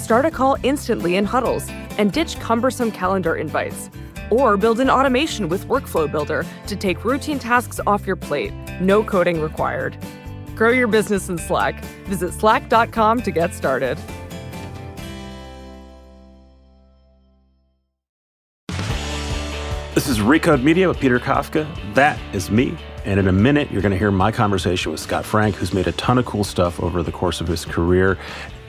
Start a call instantly in huddles and ditch cumbersome calendar invites. Or build an automation with Workflow Builder to take routine tasks off your plate. No coding required. Grow your business in Slack. Visit slack.com to get started. This is Recode Media with Peter Kafka. That is me. And in a minute, you're going to hear my conversation with Scott Frank, who's made a ton of cool stuff over the course of his career.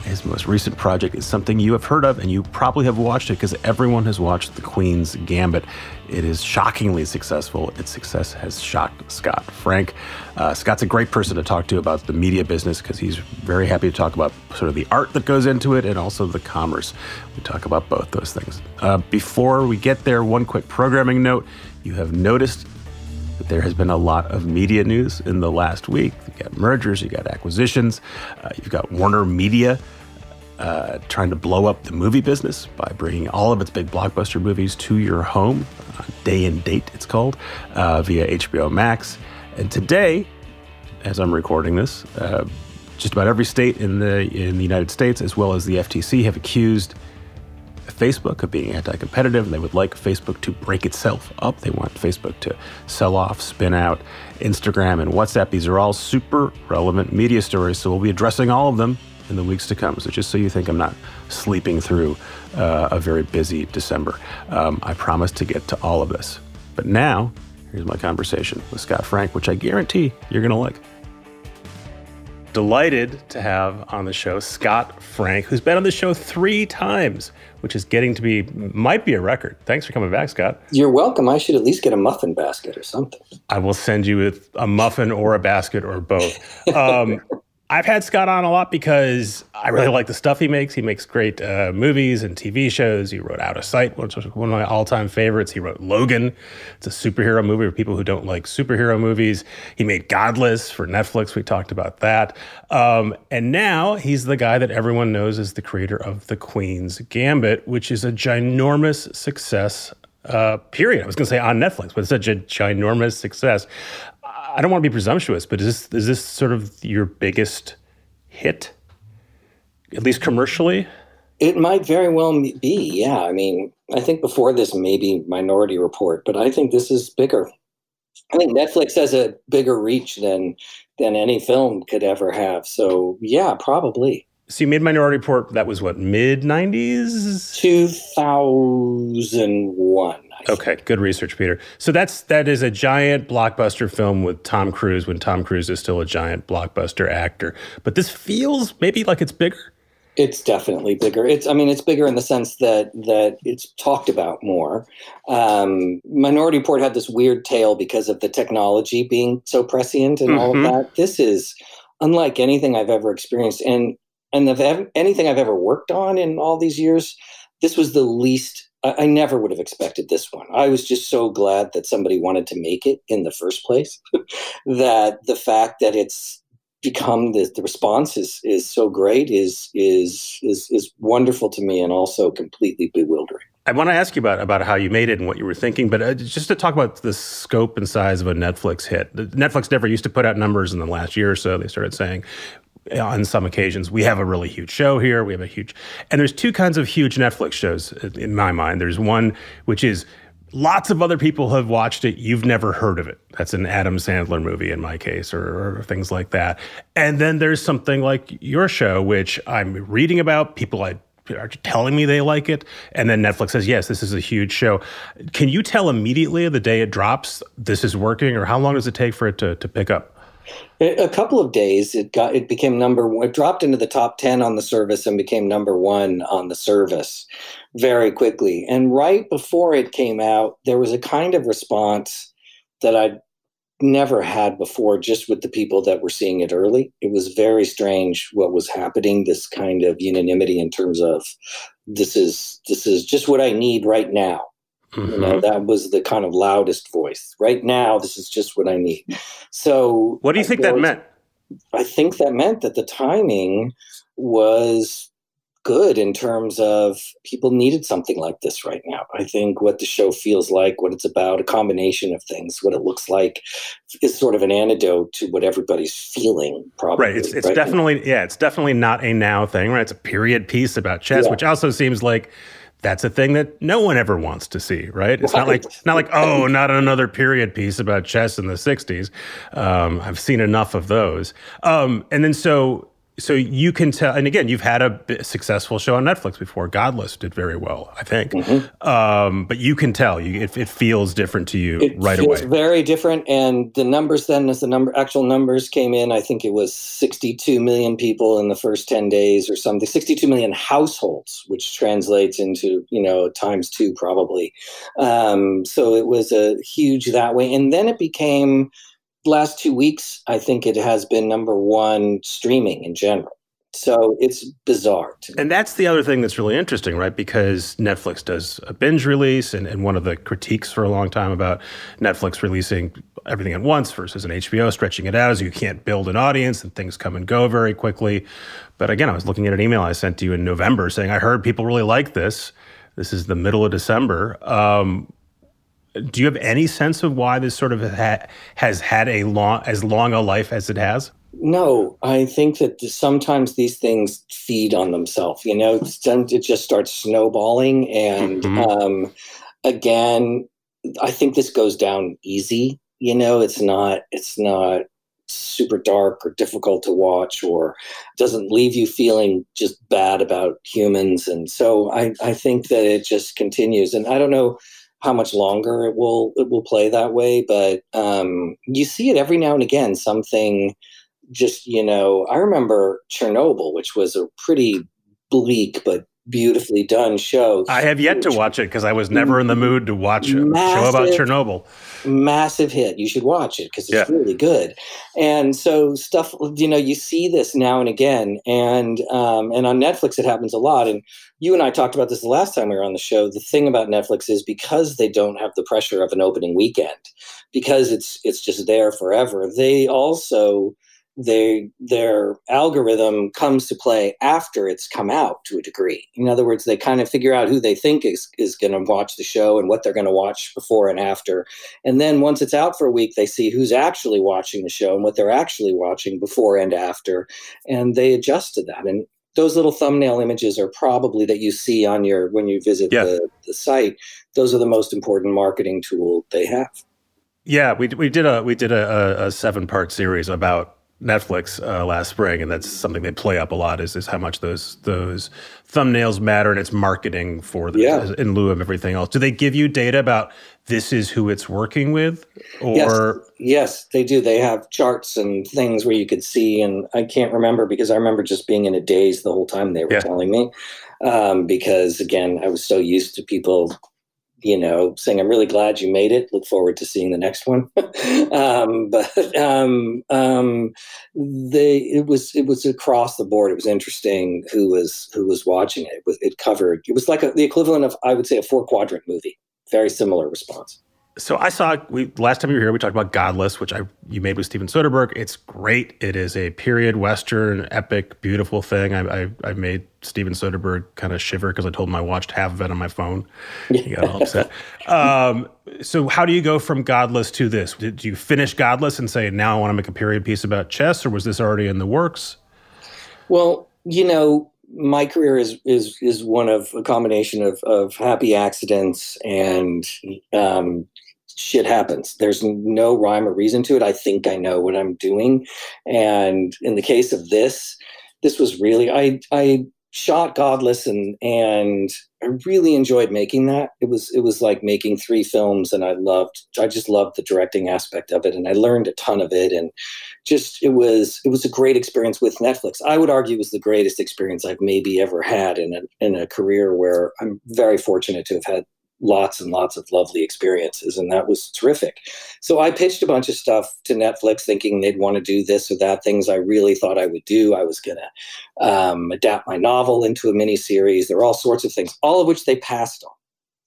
His most recent project is something you have heard of, and you probably have watched it because everyone has watched The Queen's Gambit. It is shockingly successful. Its success has shocked Scott Frank. Uh, Scott's a great person to talk to about the media business because he's very happy to talk about sort of the art that goes into it and also the commerce. We talk about both those things. Uh, before we get there, one quick programming note. You have noticed there has been a lot of media news in the last week. You got mergers, you got acquisitions, uh, you've got Warner Media uh, trying to blow up the movie business by bringing all of its big blockbuster movies to your home, uh, day and date, it's called, uh, via HBO Max. And today, as I'm recording this, uh, just about every state in the in the United States, as well as the FTC, have accused Facebook of being anti competitive. And they would like Facebook to break itself up. They want Facebook to sell off, spin out Instagram and WhatsApp. These are all super relevant media stories. So we'll be addressing all of them in the weeks to come. So just so you think I'm not sleeping through uh, a very busy December, um, I promise to get to all of this. But now, here's my conversation with Scott Frank, which I guarantee you're going to like delighted to have on the show Scott Frank, who's been on the show three times, which is getting to be, might be a record. Thanks for coming back, Scott. You're welcome. I should at least get a muffin basket or something. I will send you a muffin or a basket or both. Um, I've had Scott on a lot because I really like the stuff he makes. He makes great uh, movies and TV shows. He wrote Out of Sight, which was one of my all-time favorites. He wrote Logan. It's a superhero movie for people who don't like superhero movies. He made Godless for Netflix. We talked about that. Um, and now he's the guy that everyone knows as the creator of The Queen's Gambit, which is a ginormous success uh, period. I was going to say on Netflix, but it's such a ginormous success. I don't want to be presumptuous, but is this is this sort of your biggest hit, at least commercially? It might very well be. Yeah, I mean, I think before this maybe Minority Report, but I think this is bigger. I think Netflix has a bigger reach than than any film could ever have. So yeah, probably. So you made Minority Report. That was what mid nineties, two thousand one. Okay, good research, Peter. So that's that is a giant blockbuster film with Tom Cruise when Tom Cruise is still a giant blockbuster actor. But this feels maybe like it's bigger. It's definitely bigger. It's I mean it's bigger in the sense that that it's talked about more. Um, Minority Report had this weird tale because of the technology being so prescient and mm-hmm. all of mm-hmm. that. This is unlike anything I've ever experienced, and and of anything I've ever worked on in all these years. This was the least I, I never would have expected this one. I was just so glad that somebody wanted to make it in the first place. that the fact that it's become the, the response is is so great is is is is wonderful to me and also completely bewildering. I want to ask you about about how you made it and what you were thinking, but uh, just to talk about the scope and size of a Netflix hit. Netflix never used to put out numbers in the last year or so. They started saying on some occasions. We have a really huge show here. We have a huge and there's two kinds of huge netflix shows in my mind. There's one which is lots of other people have watched it. You've never heard of it. That's an adam sandler movie in my case or, or things like that. And then there's something like your show which i'm reading about. People are telling me they like it? And then Netflix says, yes, this is a huge show. Can you tell immediately the day it drops this is working, or how long does it take for it to, to pick up? A couple of days, it got it became number one. It dropped into the top ten on the service and became number one on the service very quickly. And right before it came out, there was a kind of response that I'd never had before just with the people that were seeing it early. It was very strange what was happening, this kind of unanimity in terms of this is this is just what I need right now. Mm-hmm. You know, that was the kind of loudest voice. Right now, this is just what I need. So what do you think that meant? I think that meant that the timing was good in terms of people needed something like this right now. I think what the show feels like, what it's about, a combination of things, what it looks like is sort of an antidote to what everybody's feeling probably. Right. It's, it's right definitely, now. yeah, it's definitely not a now thing, right? It's a period piece about chess, yeah. which also seems like that's a thing that no one ever wants to see, right? It's right. not like not like oh, not another period piece about chess in the '60s. Um, I've seen enough of those. Um, and then so so you can tell, and again, you've had a successful show on Netflix before. Godless did very well, I think. Mm-hmm. Um, but you can tell, you, it, it, feels different to you it right feels away. Very different, and the numbers then, as the number actual numbers came in, I think it was 62 million people in the first 10 days or something. 62 million households, which translates into you know times two probably. Um, so it was a huge that way, and then it became last two weeks, I think it has been number one streaming in general. So it's bizarre. And that's the other thing that's really interesting, right? Because Netflix does a binge release, and, and one of the critiques for a long time about Netflix releasing everything at once versus an HBO stretching it out is you can't build an audience and things come and go very quickly. But again, I was looking at an email I sent to you in November saying, I heard people really like this. This is the middle of December. Um, do you have any sense of why this sort of ha- has had a long as long a life as it has? No, I think that sometimes these things feed on themselves. You know, it just starts snowballing, and mm-hmm. um, again, I think this goes down easy. You know, it's not it's not super dark or difficult to watch or doesn't leave you feeling just bad about humans and so I, I think that it just continues and i don't know how much longer it will it will play that way, but um, you see it every now and again. Something just you know, I remember Chernobyl, which was a pretty bleak but beautifully done show. I have yet to watch it because I was never in the mood to watch a massive, show about Chernobyl. Massive hit. You should watch it because it's yeah. really good. And so stuff, you know, you see this now and again, and um, and on Netflix it happens a lot. And you and I talked about this the last time we were on the show. The thing about Netflix is because they don't have the pressure of an opening weekend, because it's it's just there forever. They also they their algorithm comes to play after it's come out to a degree. In other words, they kind of figure out who they think is is going to watch the show and what they're going to watch before and after. And then once it's out for a week, they see who's actually watching the show and what they're actually watching before and after, and they adjust to that. And those little thumbnail images are probably that you see on your when you visit yeah. the, the site. Those are the most important marketing tool they have. Yeah, we we did a we did a, a seven part series about Netflix uh, last spring, and that's something they play up a lot. Is is how much those those thumbnails matter, and it's marketing for them yeah. in lieu of everything else. Do they give you data about this is who it's working with, or yes, yes, they do. They have charts and things where you could see, and I can't remember because I remember just being in a daze the whole time they were yeah. telling me. Um, because again, I was so used to people you know, saying, I'm really glad you made it. Look forward to seeing the next one. um, but um, um, they, it was it was across the board. It was interesting who was who was watching it. It, was, it covered. It was like a, the equivalent of I would say a four quadrant movie. Very similar response so I saw we last time you were here. We talked about Godless, which I you made with Steven Soderbergh. It's great. It is a period western, epic, beautiful thing. I I, I made Steven Soderbergh kind of shiver because I told him I watched half of it on my phone. He got all upset. Um, so how do you go from Godless to this? Did you finish Godless and say now I want to make a period piece about chess, or was this already in the works? Well, you know, my career is is is one of a combination of of happy accidents and um, shit happens. There's no rhyme or reason to it. I think I know what I'm doing, and in the case of this, this was really I I shot Godless and and I really enjoyed making that. It was it was like making three films and I loved I just loved the directing aspect of it and I learned a ton of it and just it was it was a great experience with Netflix. I would argue it was the greatest experience I've maybe ever had in a in a career where I'm very fortunate to have had lots and lots of lovely experiences and that was terrific. So i pitched a bunch of stuff to netflix thinking they'd want to do this or that things i really thought i would do. I was going to um, adapt my novel into a mini series there were all sorts of things all of which they passed on.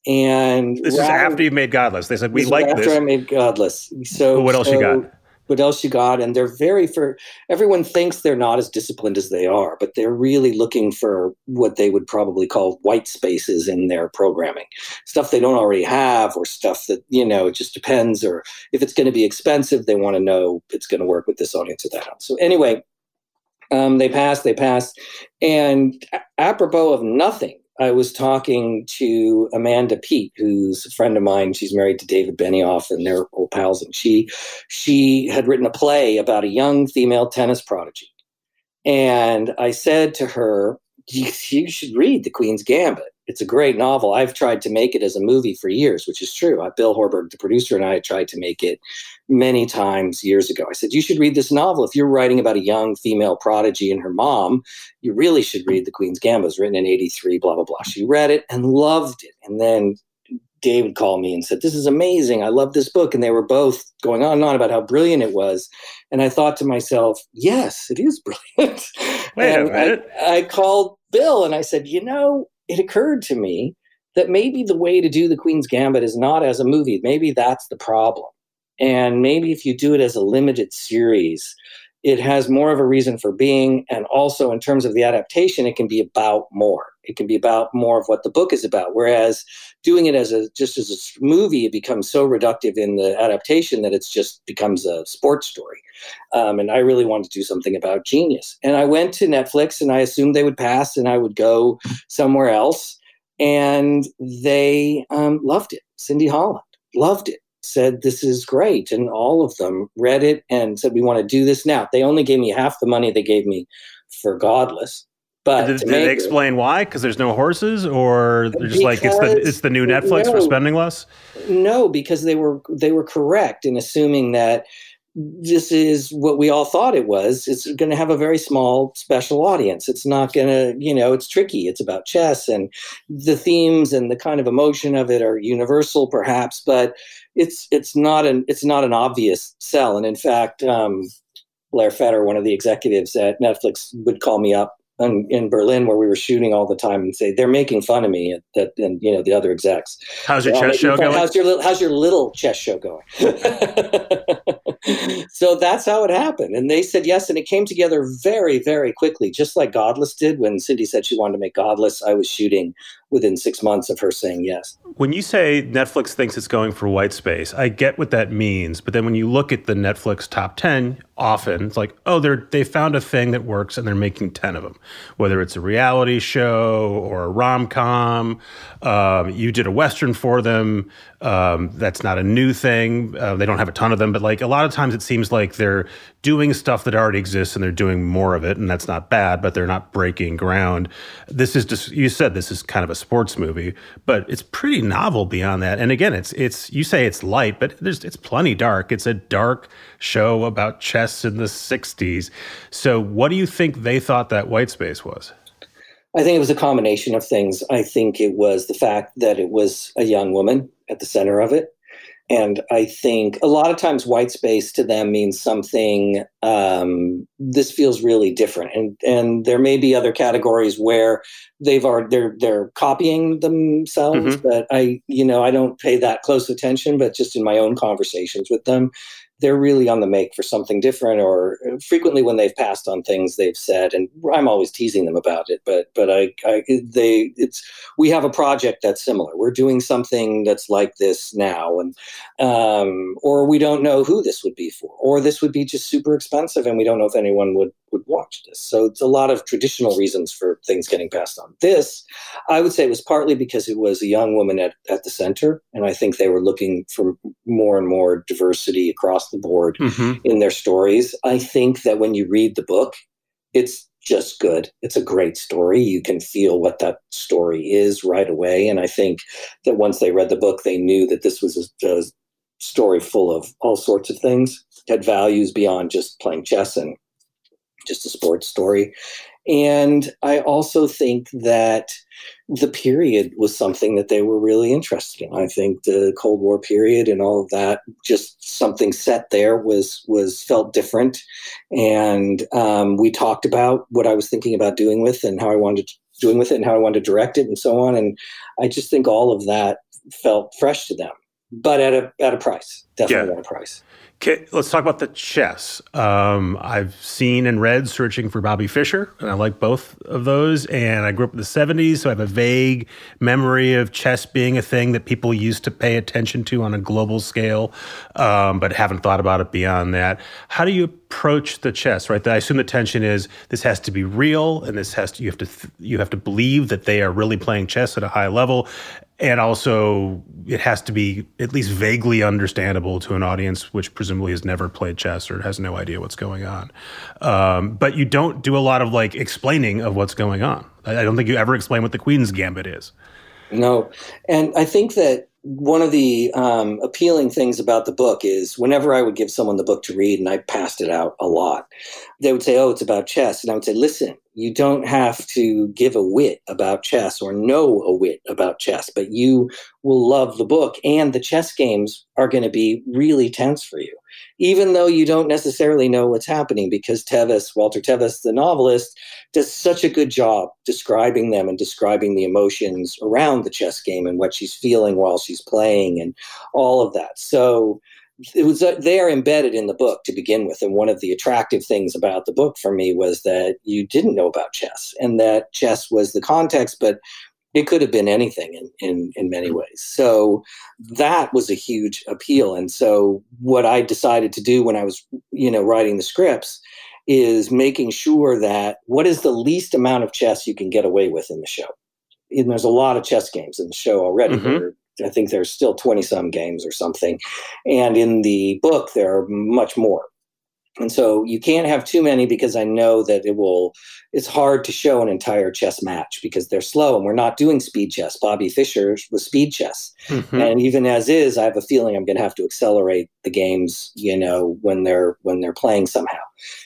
And this rather, is after you made godless. They said we like after this. I made godless. So what else so, you got what else you got and they're very for everyone thinks they're not as disciplined as they are but they're really looking for what they would probably call white spaces in their programming. Stuff they don't already have or stuff that you know it just depends or if it's going to be expensive they want to know it's going to work with this audience or that. So anyway um, they passed they passed and apropos of nothing I was talking to Amanda Peet, who's a friend of mine. She's married to David Benioff, and they're old pals. And she she had written a play about a young female tennis prodigy. And I said to her, you, you should read The Queen's Gambit. It's a great novel. I've tried to make it as a movie for years, which is true. Uh, Bill Horberg, the producer, and I tried to make it many times years ago. I said, You should read this novel. If you're writing about a young female prodigy and her mom, you really should read The Queen's Gambit. It written in 83, blah, blah, blah. She read it and loved it. And then David called me and said, This is amazing. I love this book. And they were both going on and on about how brilliant it was. And I thought to myself, Yes, it is brilliant. Wait a minute. I, I called Bill and I said, You know, it occurred to me that maybe the way to do the Queen's Gambit is not as a movie. Maybe that's the problem. And maybe if you do it as a limited series, it has more of a reason for being. And also, in terms of the adaptation, it can be about more. It can be about more of what the book is about. Whereas doing it as a just as a movie, it becomes so reductive in the adaptation that it's just becomes a sports story. Um, and I really wanted to do something about genius. And I went to Netflix and I assumed they would pass and I would go somewhere else. And they um, loved it. Cindy Holland loved it said this is great and all of them read it and said we want to do this now they only gave me half the money they gave me for godless but did, did they explain it, why because there's no horses or they're just like it's the it's the new netflix no, for spending less no because they were they were correct in assuming that this is what we all thought it was. It's going to have a very small special audience. It's not going to, you know, it's tricky. It's about chess and the themes and the kind of emotion of it are universal, perhaps, but it's it's not an it's not an obvious sell. And in fact, um, Blair Fetter, one of the executives at Netflix, would call me up in, in Berlin where we were shooting all the time and say they're making fun of me and, that and you know the other execs. How's your chess show going? How's your how's your little chess show going? so that's how it happened. And they said yes. And it came together very, very quickly, just like Godless did. When Cindy said she wanted to make Godless, I was shooting within six months of her saying yes. When you say Netflix thinks it's going for white space, I get what that means. But then when you look at the Netflix top 10, often it's like, oh, they're, they found a thing that works and they're making 10 of them, whether it's a reality show or a rom com. Um, you did a Western for them. Um, that's not a new thing. Uh, they don't have a ton of them, but like a lot of times it seems like they're doing stuff that already exists and they're doing more of it, and that's not bad, but they're not breaking ground. This is just you said this is kind of a sports movie, but it's pretty novel beyond that. And again, it's it's you say it's light, but there's it's plenty dark. It's a dark show about chess in the '60s. So, what do you think they thought that white space was? I think it was a combination of things. I think it was the fact that it was a young woman at the center of it. And I think a lot of times white space to them means something. Um, this feels really different, and and there may be other categories where they've are they're they're copying themselves. Mm-hmm. But I you know I don't pay that close attention. But just in my own conversations with them, they're really on the make for something different or uh, frequently when they've passed on things they've said and i'm always teasing them about it but but i, I they it's we have a project that's similar. We're doing something that's like this now and um, or we don't know who this would be for or this would be just super expensive and we don't know if anyone would would watch this so it's a lot of traditional reasons for things getting passed on this i would say it was partly because it was a young woman at, at the center and i think they were looking for more and more diversity across the board mm-hmm. in their stories. I think that when you read the book, it's just good. It's a great story. You can feel what that story is right away. And I think that once they read the book, they knew that this was a, a story full of all sorts of things, had values beyond just playing chess and just a sports story. And I also think that the period was something that they were really interested in. I think the Cold War period and all of that, just something set there was was felt different. And um, we talked about what I was thinking about doing with and how I wanted to, doing with it and how I wanted to direct it and so on. And I just think all of that felt fresh to them, but at a at a price, definitely yeah. at a price. Okay, let's talk about the chess. Um, I've seen and read Searching for Bobby Fischer, and I like both of those. And I grew up in the 70s, so I have a vague memory of chess being a thing that people used to pay attention to on a global scale, um, but haven't thought about it beyond that. How do you approach the chess? Right, I assume the tension is this has to be real, and this has to you have to th- you have to believe that they are really playing chess at a high level, and also it has to be at least vaguely understandable to an audience which presumably has never played chess or has no idea what's going on. Um, but you don't do a lot of like explaining of what's going on. I don't think you ever explain what the queen's gambit is. No. And i think that one of the um, appealing things about the book is whenever I would give someone the book to read, and I passed it out a lot, they would say, Oh, it's about chess. And I would say, Listen, you don't have to give a wit about chess or know a wit about chess, but you will love the book. And the chess games are going to be really tense for you even though you don't necessarily know what's happening because Tevis, Walter Tevis, the novelist, does such a good job describing them and describing the emotions around the chess game and what she's feeling while she's playing and all of that. So it was uh, they are embedded in the book to begin with and one of the attractive things about the book for me was that you didn't know about chess and that chess was the context but it could have been anything in, in, in many mm-hmm. ways. So that was a huge appeal. And so what I decided to do when I was, you know, writing the scripts is making sure that what is the least amount of chess you can get away with in the show. And there's a lot of chess games in the show already. Mm-hmm. I think there's still 20 some games or something. And in the book, there are much more. And so you can't have too many because I know that it will, it's hard to show an entire chess match because they're slow and we're not doing speed chess. Bobby Fischer was speed chess. Mm-hmm. And even as is, I have a feeling I'm going to have to accelerate the games, you know, when they're, when they're playing somehow.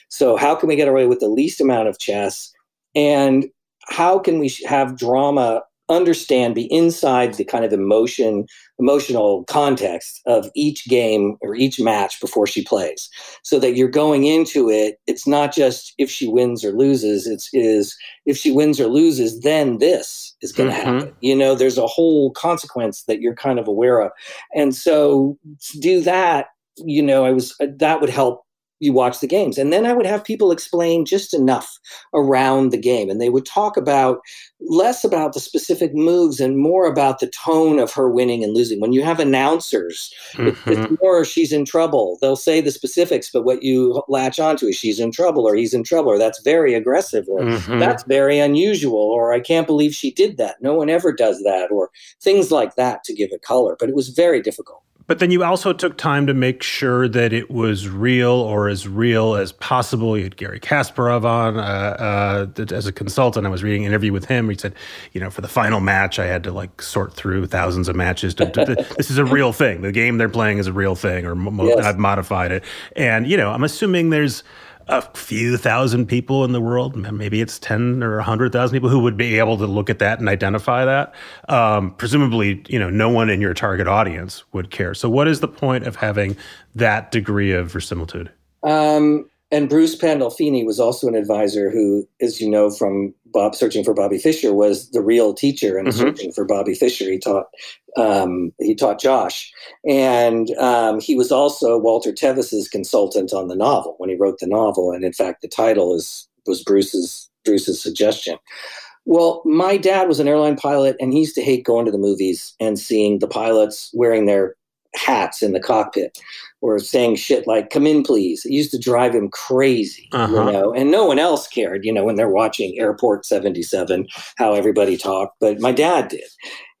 So how can we get away with the least amount of chess? And how can we have drama understand, be inside the kind of emotion, emotional context of each game or each match before she plays, so that you're going into it. It's not just if she wins or loses. It's is if she wins or loses, then this is going to mm-hmm. happen. You know, there's a whole consequence that you're kind of aware of, and so to do that, you know, I was that would help you watch the games. And then I would have people explain just enough around the game. And they would talk about less about the specific moves and more about the tone of her winning and losing. When you have announcers, mm-hmm. it's more she's in trouble. They'll say the specifics, but what you latch onto is she's in trouble or he's in trouble or that's very aggressive or mm-hmm. that's very unusual or I can't believe she did that. No one ever does that or things like that to give it color. But it was very difficult. But then you also took time to make sure that it was real or as real as possible. You had Garry Kasparov on uh, uh, as a consultant. I was reading an interview with him. He said, you know, for the final match, I had to like sort through thousands of matches. To, to, this is a real thing. The game they're playing is a real thing, or mo- yes. I've modified it. And you know, I'm assuming there's a few thousand people in the world, maybe it's 10 or 100,000 people who would be able to look at that and identify that. Um, presumably, you know, no one in your target audience would care. So what is the point of having that degree of verisimilitude? Um, and Bruce Pandolfini was also an advisor who, as you know from Bob searching for Bobby Fischer was the real teacher and mm-hmm. searching for Bobby Fischer. He taught um, he taught Josh, and um, he was also Walter Tevis's consultant on the novel when he wrote the novel. And in fact, the title is was Bruce's Bruce's suggestion. Well, my dad was an airline pilot, and he used to hate going to the movies and seeing the pilots wearing their hats in the cockpit or saying shit like "Come in, please." It used to drive him crazy, uh-huh. you know. And no one else cared, you know, when they're watching Airport Seventy Seven, how everybody talked, but my dad did,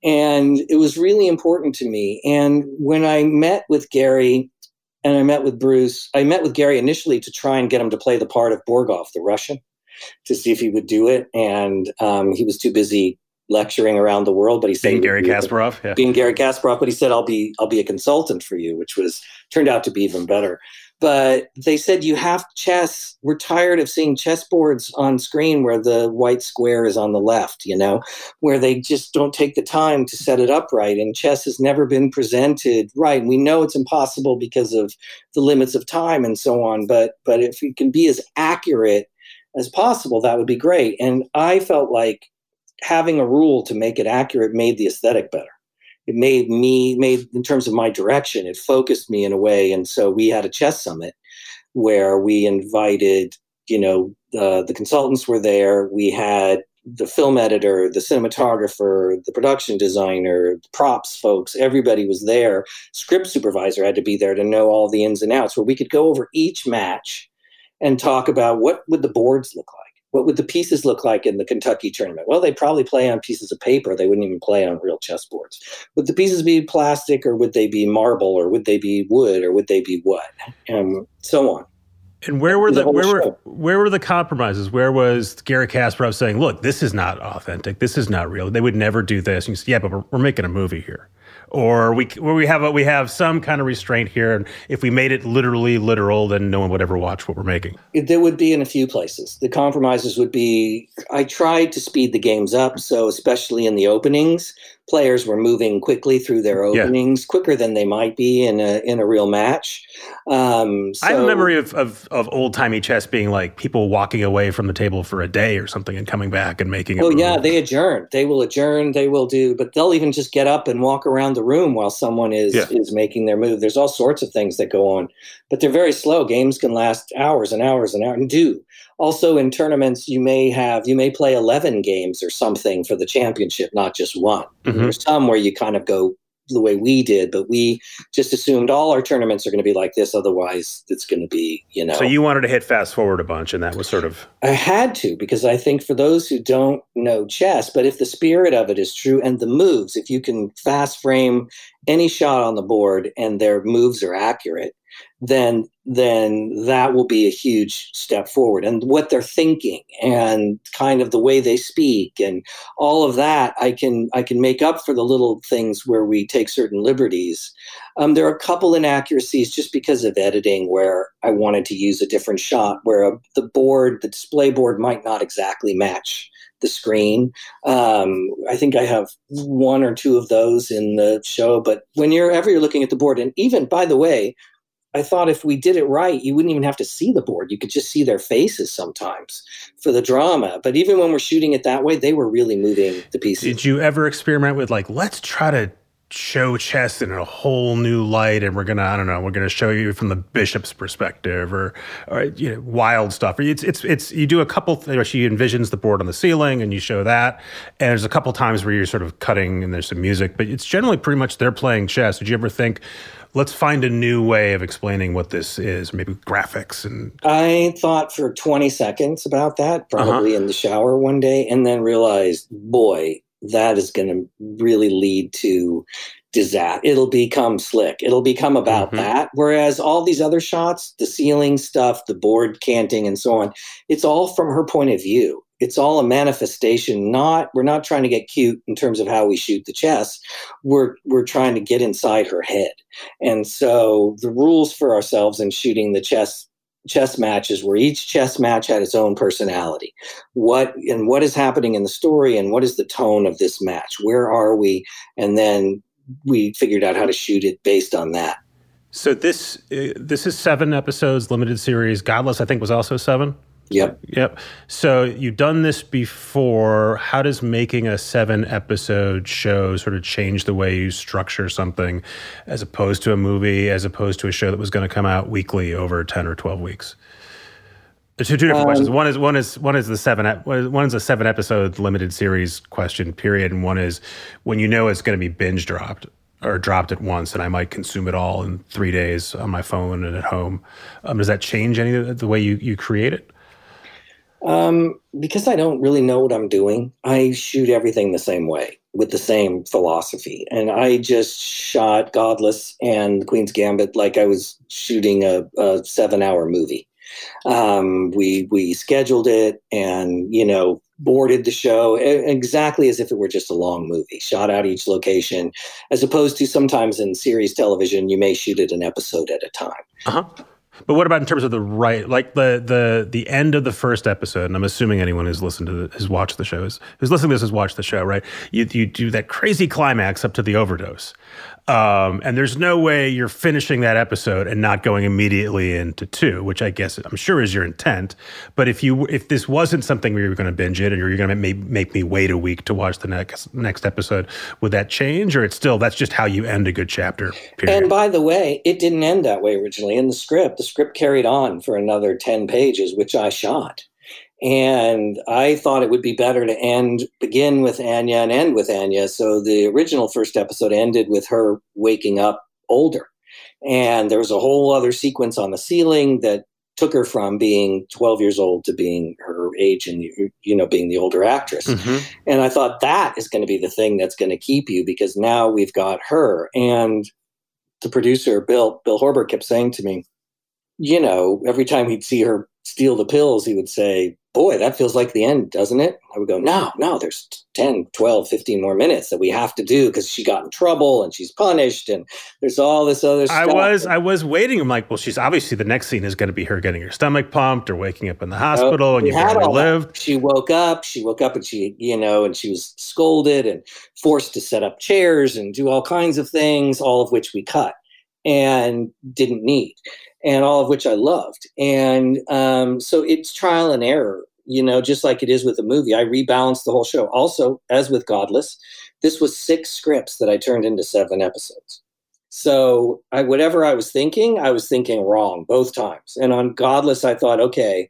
and it was really important to me. And when I met with Gary. and I met with Bruce, I met with Gary initially to try and get him to play the part of Borgov, the Russian. to see if he would do it, and um, he was too busy lecturing around the world. But he said being Garry Kasparov, yeah. being Garry Kasparov, but he said I'll be I'll be a consultant for you, which was turned out to be even better but they said you have chess we're tired of seeing chessboards on screen where the white square is on the left you know where they just don't take the time to set it up right and chess has never been presented right we know it's impossible because of the limits of time and so on but but if it can be as accurate as possible that would be great and i felt like having a rule to make it accurate made the aesthetic better. It made me made in terms of my direction it focused me in a way and so we had a chess summit where we invited you know the the consultants were there we had the film editor the cinematographer the production designer props folks everybody was there. Script supervisor had to be there to know all the ins and outs where we could go over each match and talk about what would the boards look like what would the pieces look like in the Kentucky tournament? Well, they probably play on pieces of paper. They wouldn't even play on real chessboards. Would the pieces be plastic or would they be marble or would they be wood or would they be what? And so on. And where were the, the where were where were the compromises? Where was Garry Kasparov saying, "Look, this is not authentic. This is not real. They would never do this." And you say, "Yeah, but we're, we're making a movie here." Or we we have a, we have some kind of restraint here, and if we made it literally literal, then no one would ever watch what we're making. There would be in a few places. The compromises would be I tried to speed the games up, so especially in the openings, players were moving quickly through their openings, yeah. quicker than they might be in a in a real match. Um, so, I have a memory of, of, of old timey chess being like people walking away from the table for a day or something and coming back and making. Oh yeah, they adjourn. They will adjourn. They will do, but they'll even just get up and walk around the room while someone is yeah. is making their move. There's all sorts of things that go on, but they're very slow. Games can last hours and hours and hours and do also in tournaments you may have you may play 11 games or something for the championship not just one mm-hmm. there's some where you kind of go the way we did but we just assumed all our tournaments are going to be like this otherwise it's going to be you know so you wanted to hit fast forward a bunch and that was sort of i had to because i think for those who don't know chess but if the spirit of it is true and the moves if you can fast frame any shot on the board and their moves are accurate then then that will be a huge step forward and what they're thinking and kind of the way they speak and all of that i can i can make up for the little things where we take certain liberties um, there are a couple inaccuracies just because of editing where i wanted to use a different shot where a, the board the display board might not exactly match the screen. Um, I think I have one or two of those in the show. But whenever you're you're looking at the board, and even by the way, I thought if we did it right, you wouldn't even have to see the board. You could just see their faces sometimes for the drama. But even when we're shooting it that way, they were really moving the pieces. Did you ever experiment with like, let's try to show chess in a whole new light and we're gonna i don't know we're gonna show you from the bishop's perspective or, or you know wild stuff it's it's it's you do a couple th- she envisions the board on the ceiling and you show that and there's a couple times where you're sort of cutting and there's some music but it's generally pretty much they're playing chess did you ever think let's find a new way of explaining what this is, maybe graphics and I thought for 20 seconds about that, probably uh-huh. in the shower one day, and then realized, boy, that is going to really lead to disaster. It'll become slick. It'll become about mm-hmm. that. Whereas all these other shots, the ceiling stuff, the board canting, and so on, it's all from her point of view it's all a manifestation not we're not trying to get cute in terms of how we shoot the chess. We're we're trying to get inside her head. And so the rules for ourselves in shooting the chess chess matches where each chess match had its own personality. What and what is happening in the story and what is the tone of this match? Where are we? And then we figured out how to shoot it based on that. So this uh, this is seven episodes limited series. Godless i think was also seven Yep. Yep. So you've done this before. How does making a seven episode show sort of change the way you structure something as opposed to a movie, as opposed to a show that was going to come out weekly over 10 or 12 weeks? Two, two different um, questions. One is one is one is the seven one is a seven episode limited series question period, and one is when you know it's going to be binge dropped or dropped at once, and I might consume it all in three days on my phone and at home. Um, does that change any of the way you you create it? Um, because I don't really know what I'm doing, I shoot everything the same way with the same philosophy. And I just shot Godless and Queen's Gambit like I was shooting a, a seven hour movie. Um, we we scheduled it and you know boarded the show exactly as if it were just a long movie, shot out each location, as opposed to sometimes in series television you may shoot it an episode at a time. Uh-huh. But what about in terms of the right, like the the the end of the first episode? And I'm assuming anyone who's listened to the, has watched the show is who's listening to this has watched the show, right? You you do that crazy climax up to the overdose, um, and there's no way you're finishing that episode and not going immediately into two, which I guess I'm sure is your intent. But if you if this wasn't something where you were going to binge it and you're going to make, make me wait a week to watch the next next episode, would that change, or it's still that's just how you end a good chapter? Period? And by the way, it didn't end that way originally in the script. The script carried on for another ten pages, which I shot. And I thought it would be better to end, begin with Anya and end with Anya. So the original first episode ended with her waking up older. And there was a whole other sequence on the ceiling that took her from being 12 years old to being her age and you know being the older actress mm-hmm. and i thought that is going to be the thing that's going to keep you because now we've got her and the producer bill bill Horberg kept saying to me you know every time he'd see her steal the pills he would say boy, that feels like the end, doesn't it? I would go, no, no, there's 10, 12, 15 more minutes that we have to do because she got in trouble and she's punished and there's all this other stuff. I was, I was waiting. I'm like, well, she's obviously the next scene is going to be her getting her stomach pumped or waking up in the hospital oh, and you barely lived. She woke up, she woke up and she, you know, and she was scolded and forced to set up chairs and do all kinds of things, all of which we cut and didn't need and all of which I loved. And um, so it's trial and error, you know, just like it is with a movie. I rebalanced the whole show. Also, as with Godless, this was six scripts that I turned into seven episodes. So I, whatever I was thinking, I was thinking wrong both times. And on Godless, I thought, okay,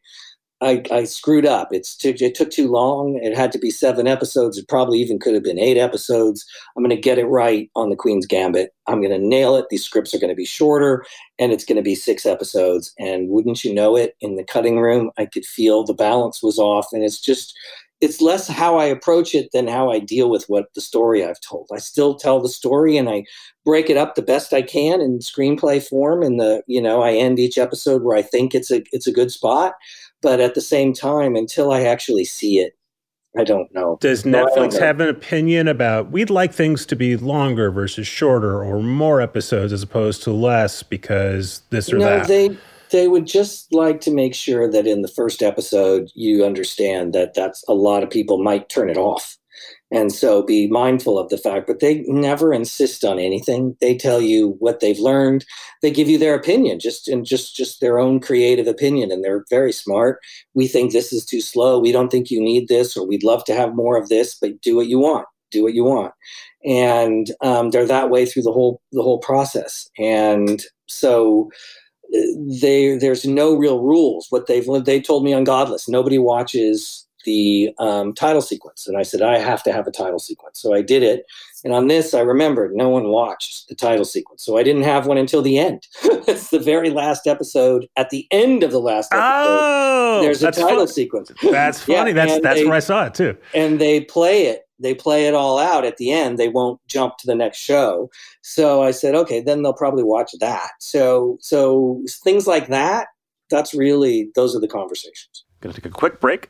I, I screwed up. It's it took too long. It had to be seven episodes. It probably even could have been eight episodes. I'm going to get it right on the Queen's Gambit. I'm going to nail it. These scripts are going to be shorter, and it's going to be six episodes. And wouldn't you know it, in the cutting room, I could feel the balance was off, and it's just it's less how I approach it than how I deal with what the story I've told. I still tell the story and I break it up the best I can in screenplay form. And the you know I end each episode where I think it's a it's a good spot. But at the same time, until I actually see it, I don't know. Does Netflix know. have an opinion about we'd like things to be longer versus shorter or more episodes as opposed to less because this or no, that? They they would just like to make sure that in the first episode you understand that that's a lot of people might turn it off and so be mindful of the fact but they never insist on anything. They tell you what they've learned. They give you their opinion just and just just their own creative opinion and they're very smart. We think this is too slow. We don't think you need this or we'd love to have more of this but do what you want. Do what you want. And um, they're that way through the whole the whole process. And so uh, they there's no real rules. What they've they told me on godless nobody watches the um, title sequence. And I said, I have to have a title sequence. So I did it. And on this, I remembered no one watched the title sequence. So I didn't have one until the end. it's the very last episode. At the end of the last episode, oh, there's a title fun. sequence. That's funny. Yeah, that's that's they, where I saw it too. And they play it. They play it all out at the end. They won't jump to the next show. So I said, okay, then they'll probably watch that. So so things like that. That's really those are the conversations. Going to take a quick break.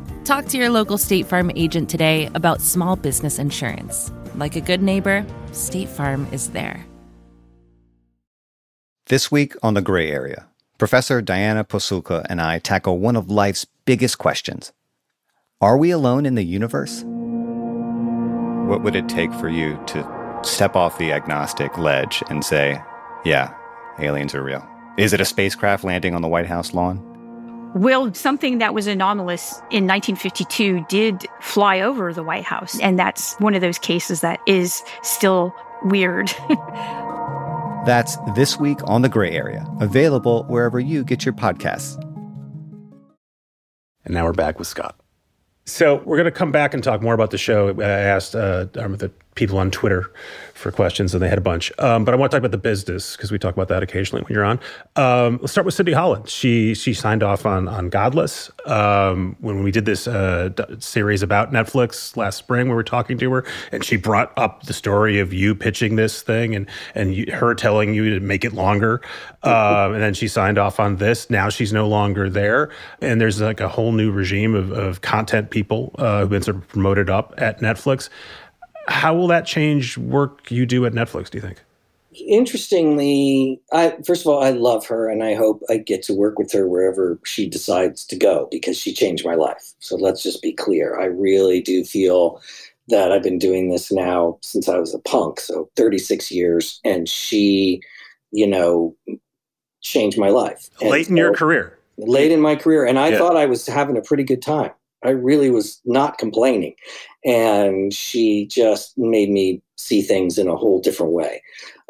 Talk to your local State Farm agent today about small business insurance. Like a good neighbor, State Farm is there. This week on The Gray Area, Professor Diana Pasulka and I tackle one of life's biggest questions Are we alone in the universe? What would it take for you to step off the agnostic ledge and say, yeah, aliens are real? Is it a spacecraft landing on the White House lawn? Well, something that was anomalous in 1952 did fly over the White House. And that's one of those cases that is still weird. that's This Week on the Gray Area, available wherever you get your podcasts. And now we're back with Scott. So we're going to come back and talk more about the show. I asked uh, the people on Twitter for questions, and they had a bunch. Um, but I want to talk about the business because we talk about that occasionally when you're on. Um, let's start with Cindy Holland. She she signed off on on Godless um, when we did this uh, series about Netflix last spring. We were talking to her, and she brought up the story of you pitching this thing and and you, her telling you to make it longer. Um, and then she signed off on this. Now she's no longer there, and there's like a whole new regime of, of content people uh, who've been sort of promoted up at Netflix. How will that change work you do at Netflix, do you think? Interestingly, I first of all, I love her and I hope I get to work with her wherever she decides to go because she changed my life. So let's just be clear. I really do feel that I've been doing this now since I was a punk, so 36 years, and she, you know, changed my life. Late in your career. Late in my career. And I yeah. thought I was having a pretty good time. I really was not complaining. And she just made me see things in a whole different way.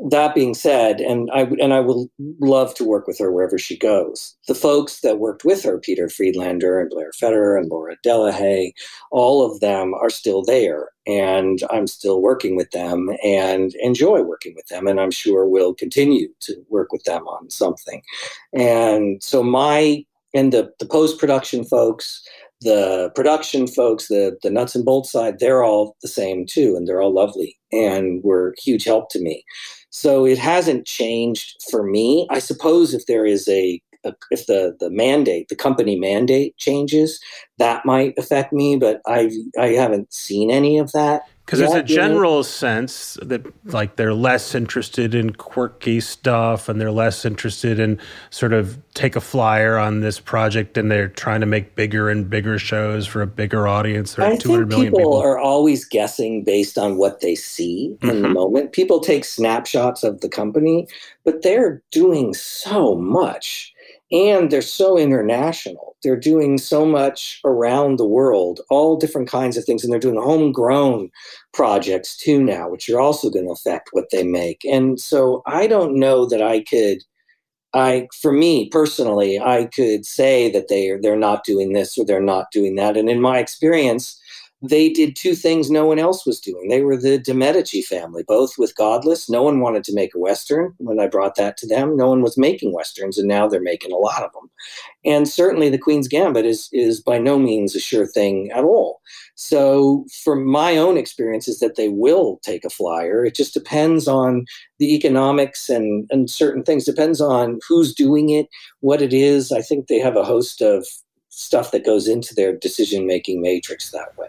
That being said, and I and I will love to work with her wherever she goes. The folks that worked with her, Peter Friedlander and Blair Federer and Laura Delahaye, all of them are still there, and I'm still working with them and enjoy working with them, and I'm sure we'll continue to work with them on something. And so my and the the post production folks the production folks, the the nuts and bolts side, they're all the same too, and they're all lovely and were huge help to me. So it hasn't changed for me. I suppose if there is a, a if the the mandate, the company mandate changes, that might affect me, but I I haven't seen any of that. Because there's a general sense that like they're less interested in quirky stuff and they're less interested in sort of take a flyer on this project and they're trying to make bigger and bigger shows for a bigger audience. I think people, people, are always guessing based on what they see mm-hmm. in the mm-hmm. moment. People take snapshots of the company, but they're doing so much and they're so international. They're doing so much around the world, all different kinds of things, and they're doing homegrown projects too now, which are also going to affect what they make. And so I don't know that I could. I, for me personally, I could say that they are they're not doing this or they're not doing that. And in my experience, they did two things no one else was doing. They were the De Medici family, both with Godless. No one wanted to make a Western when I brought that to them. No one was making Westerns, and now they're making a lot of them. And certainly the Queen's Gambit is, is by no means a sure thing at all. So, from my own experience, is that they will take a flyer. It just depends on the economics and, and certain things, depends on who's doing it, what it is. I think they have a host of stuff that goes into their decision making matrix that way.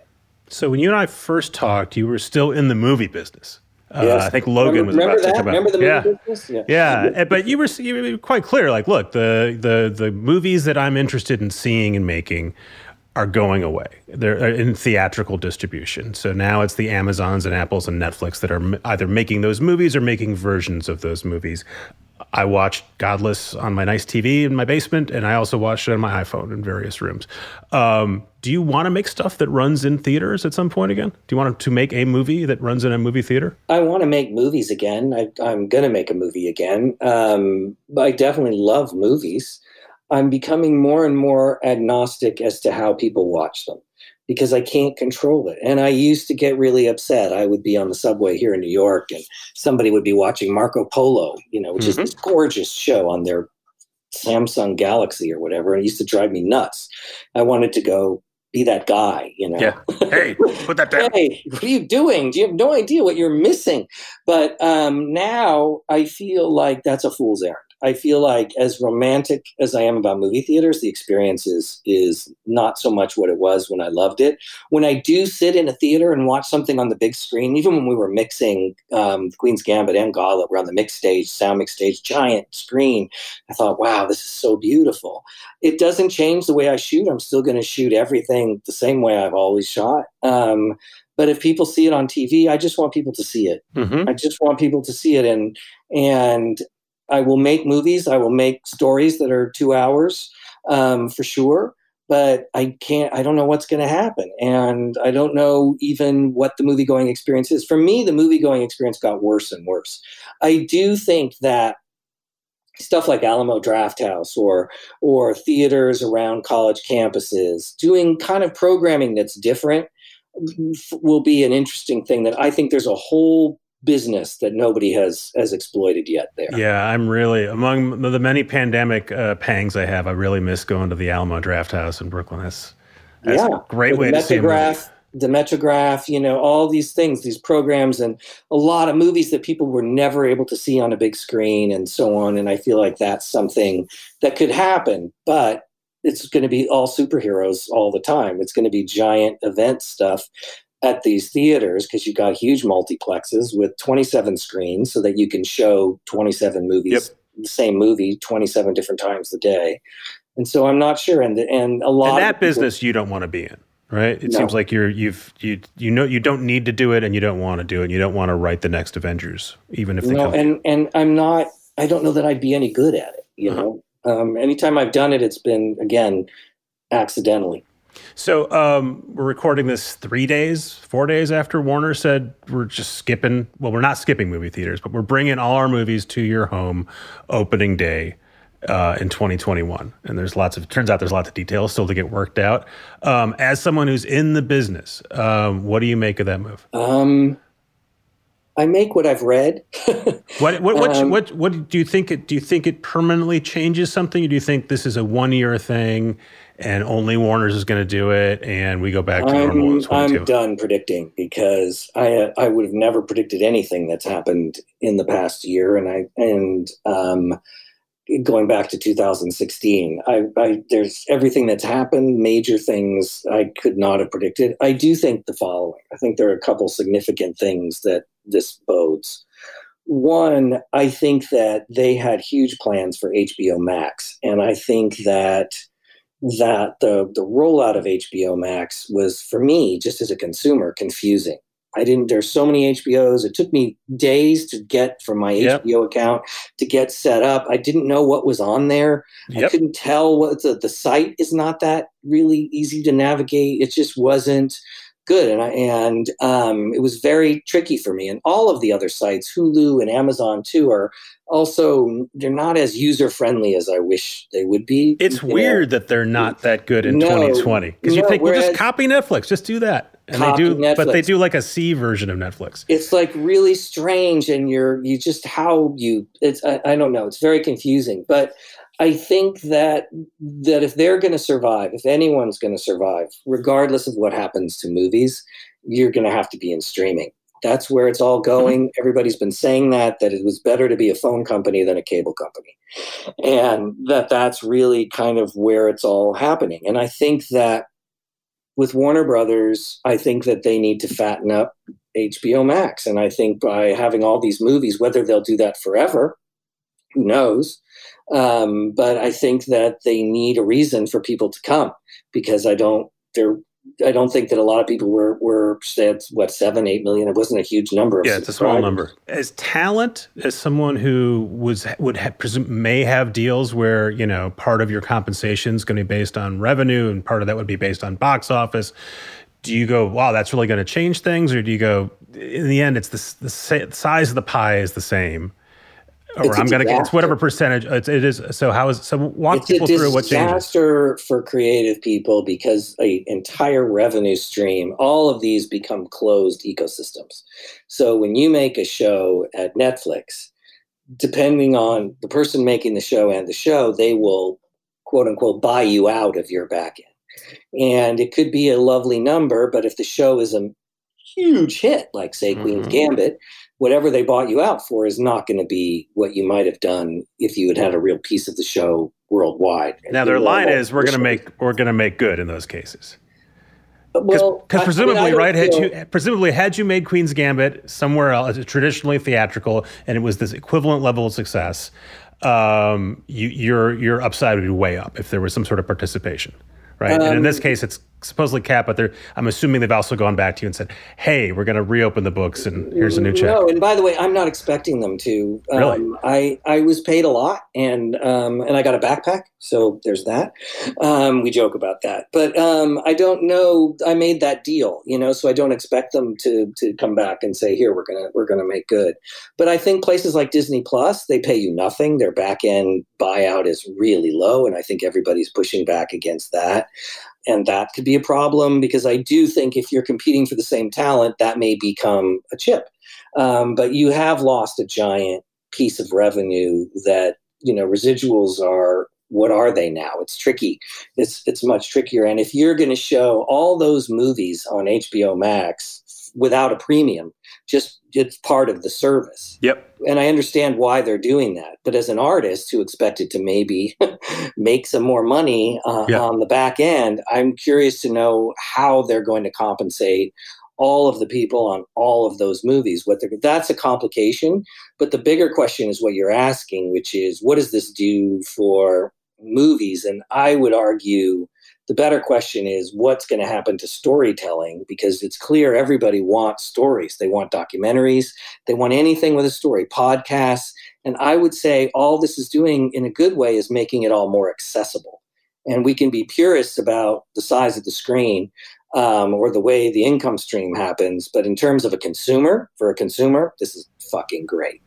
So when you and I first talked, you were still in the movie business. Uh, yes. I think Logan remember, was about to come Remember the movie yeah. business? Yeah. yeah. But you were, you were quite clear. Like, look, the, the, the movies that I'm interested in seeing and making are going away. They're in theatrical distribution. So now it's the Amazons and Apples and Netflix that are either making those movies or making versions of those movies. I watched Godless on my nice TV in my basement, and I also watched it on my iPhone in various rooms. Um, do you want to make stuff that runs in theaters at some point again? Do you want to make a movie that runs in a movie theater? I want to make movies again. I, am going to make a movie again. Um, I definitely love movies. I'm becoming more and more agnostic as to how people watch them because I can't control it. And I used to get really upset. I would be on the subway here in New York and somebody would be watching Marco Polo, you know, which mm-hmm. is this gorgeous show on their Samsung Galaxy or whatever. And it used to drive me nuts. I wanted to go be that guy, you know. Yeah. Hey, put that down. hey, what are you doing? Do you have no idea what you're missing? But um, now I feel like that's a fool's errand. I feel like as romantic as I am about movie theaters, the experience is is not so much what it was when I loved it. When I do sit in a theater and watch something on the big screen, even when we were mixing um, Queen's Gambit and Gala, we're on the mix stage, sound mix stage, giant screen. I thought, wow, this is so beautiful. It doesn't change the way I shoot. I'm still going to shoot everything the same way I've always shot. Um, but if people see it on TV, I just want people to see it. Mm-hmm. I just want people to see it, and and I will make movies. I will make stories that are two hours um, for sure. But I can't. I don't know what's going to happen, and I don't know even what the movie going experience is. For me, the movie going experience got worse and worse. I do think that stuff like Alamo Drafthouse or or theaters around college campuses doing kind of programming that's different will be an interesting thing that I think there's a whole business that nobody has has exploited yet there. Yeah, I'm really among the many pandemic uh, pangs I have. I really miss going to the Alamo Drafthouse in Brooklyn. That's, that's yeah. a great way to see a the Metrograph, you know, all these things, these programs, and a lot of movies that people were never able to see on a big screen and so on. And I feel like that's something that could happen, but it's going to be all superheroes all the time. It's going to be giant event stuff at these theaters because you've got huge multiplexes with 27 screens so that you can show 27 movies, yep. the same movie, 27 different times a day. And so I'm not sure. And, and a lot and that people, business you don't want to be in right? It no. seems like you're you've you you know you don't need to do it and you don't want to do it. and You don't want to write the next Avengers, even if they no, come. and and I'm not. I don't know that I'd be any good at it. You uh-huh. know, um, anytime I've done it, it's been again accidentally. So um, we're recording this three days, four days after Warner said we're just skipping. Well, we're not skipping movie theaters, but we're bringing all our movies to your home opening day uh, in 2021. And there's lots of, turns out there's lots of details still to get worked out. Um, as someone who's in the business, um, what do you make of that move? Um, I make what I've read. what, what, what, um, what, what, do you think it, do you think it permanently changes something? Or do you think this is a one year thing and only Warner's is going to do it and we go back to I'm, normal? I'm done predicting because I, I would have never predicted anything that's happened in the past year. And I, and, um, going back to 2016 I, I, there's everything that's happened major things i could not have predicted i do think the following i think there are a couple significant things that this bodes one i think that they had huge plans for hbo max and i think that that the the rollout of hbo max was for me just as a consumer confusing I didn't, there's so many HBOs. It took me days to get from my yep. HBO account to get set up. I didn't know what was on there. Yep. I couldn't tell what the, the site is not that really easy to navigate. It just wasn't good. And I, and um, it was very tricky for me. And all of the other sites, Hulu and Amazon too, are also, they're not as user friendly as I wish they would be. It's weird know? that they're not that good in no, 2020 because no, you think, well, just copy Netflix, just do that and they do Netflix. but they do like a c version of netflix it's like really strange and you're you just how you it's i, I don't know it's very confusing but i think that that if they're going to survive if anyone's going to survive regardless of what happens to movies you're going to have to be in streaming that's where it's all mm-hmm. going everybody's been saying that that it was better to be a phone company than a cable company and that that's really kind of where it's all happening and i think that with Warner Brothers, I think that they need to fatten up HBO Max. And I think by having all these movies, whether they'll do that forever, who knows? Um, but I think that they need a reason for people to come because I don't, they're I don't think that a lot of people were were said what seven eight million. It wasn't a huge number. yeah, it's a small number. As talent, as someone who was would have, presume, may have deals where you know part of your compensation is going to be based on revenue and part of that would be based on box office. Do you go, wow, that's really going to change things, or do you go, in the end, it's the the size of the pie is the same or I'm going to get it's whatever percentage it's, it is. So how is so walk it's people through what changes. Disaster for creative people because a entire revenue stream, all of these become closed ecosystems. So when you make a show at Netflix, depending on the person making the show and the show, they will quote unquote buy you out of your back end. And it could be a lovely number, but if the show is a huge hit, like say mm-hmm. Gambit, whatever they bought you out for is not going to be what you might have done if you had had a real piece of the show worldwide. Now their line is we're going to make we're going to make good in those cases. Well, because presumably, I mean, right? Had you presumably had you made Queen's Gambit somewhere else, traditionally theatrical, and it was this equivalent level of success, um, you, your your upside would be way up if there was some sort of participation, right? Um, and in this um, case, it's supposedly capped, but they're I'm assuming they've also gone back to you and said, "Hey, we're going to reopen the books, and here's a new check." No, and by the way, I'm not expecting them to. Um, really, I I was paid a lot, and um, and I got a backpack, so there's that. Um, we joke about that, but um, I don't know. I made that deal, you know, so I don't expect them to to come back and say, "Here, we're gonna we're gonna make good." But I think places like Disney Plus, they pay you nothing. Their back end buyout is really low, and I think everybody's pushing back against that and that could be a problem because I do think if you're competing for the same talent, that may become a chip. Um, but you have lost a giant piece of revenue that you know residuals are. What are they now? It's tricky. It's it's much trickier. And if you're going to show all those movies on HBO Max without a premium, just it's part of the service. Yep. And I understand why they're doing that. But as an artist who expected to maybe make some more money uh, yeah. on the back end, I'm curious to know how they're going to compensate all of the people on all of those movies. What that's a complication. But the bigger question is what you're asking, which is what does this do for movies? And I would argue the better question is what's going to happen to storytelling because it's clear everybody wants stories. They want documentaries, they want anything with a story, podcasts. And I would say all this is doing in a good way is making it all more accessible. And we can be purists about the size of the screen um, or the way the income stream happens. But in terms of a consumer, for a consumer, this is fucking great.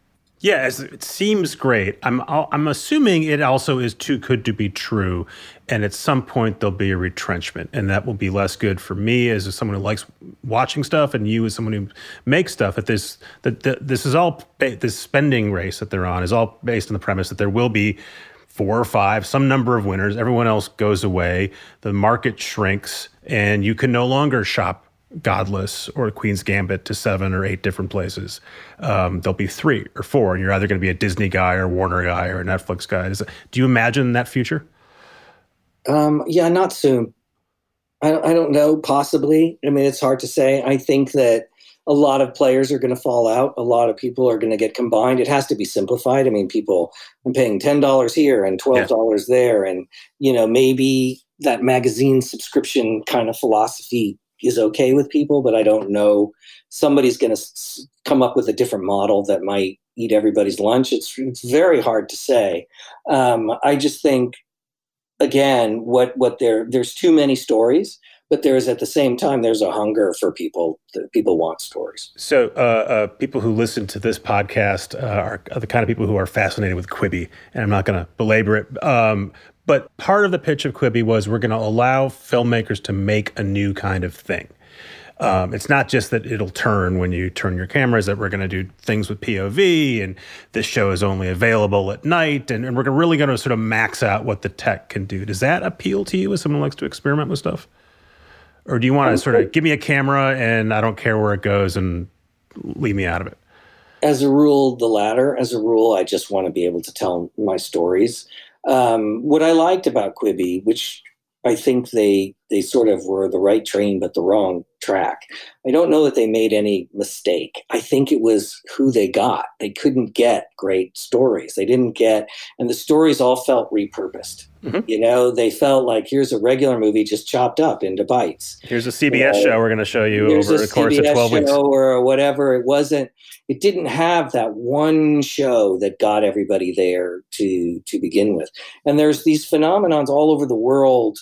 Yeah, it seems great. I'm I'm assuming it also is too good to be true, and at some point there'll be a retrenchment, and that will be less good for me as someone who likes watching stuff, and you as someone who makes stuff. That this that, that this is all this spending race that they're on is all based on the premise that there will be four or five, some number of winners. Everyone else goes away. The market shrinks, and you can no longer shop Godless or Queen's Gambit to seven or eight different places. Um, there'll be three or four, and you're either going to be a Disney guy or Warner guy or a Netflix guy. Is, do you imagine that future? Um, yeah, not soon. I, I don't know. Possibly. I mean, it's hard to say. I think that a lot of players are going to fall out. A lot of people are going to get combined. It has to be simplified. I mean, people, I'm paying ten dollars here and twelve dollars yeah. there, and you know, maybe that magazine subscription kind of philosophy is okay with people, but I don't know. Somebody's going to s- come up with a different model that might eat everybody's lunch. It's it's very hard to say. Um, I just think, again, what what there there's too many stories, but there's at the same time there's a hunger for people. That people want stories. So uh, uh, people who listen to this podcast uh, are, are, the kind of people who are fascinated with Quibi, and I'm not going to belabor it. Um, but part of the pitch of Quibi was we're going to allow filmmakers to make a new kind of thing. Um, it's not just that it'll turn when you turn your cameras, that we're going to do things with POV and this show is only available at night. And, and we're really going to sort of max out what the tech can do. Does that appeal to you as someone likes to experiment with stuff? Or do you want to sort of give me a camera and I don't care where it goes and leave me out of it? As a rule, the latter. As a rule, I just want to be able to tell my stories. Um, what I liked about Quibi, which I think they they sort of were the right train but the wrong track. I don't know that they made any mistake. I think it was who they got. They couldn't get great stories. They didn't get, and the stories all felt repurposed. Mm-hmm. You know, they felt like here's a regular movie just chopped up into bites. Here's a CBS show we're going to show you over the course CBS of 12 weeks. Or whatever. It wasn't, it didn't have that one show that got everybody there to, to begin with. And there's these phenomenons all over the world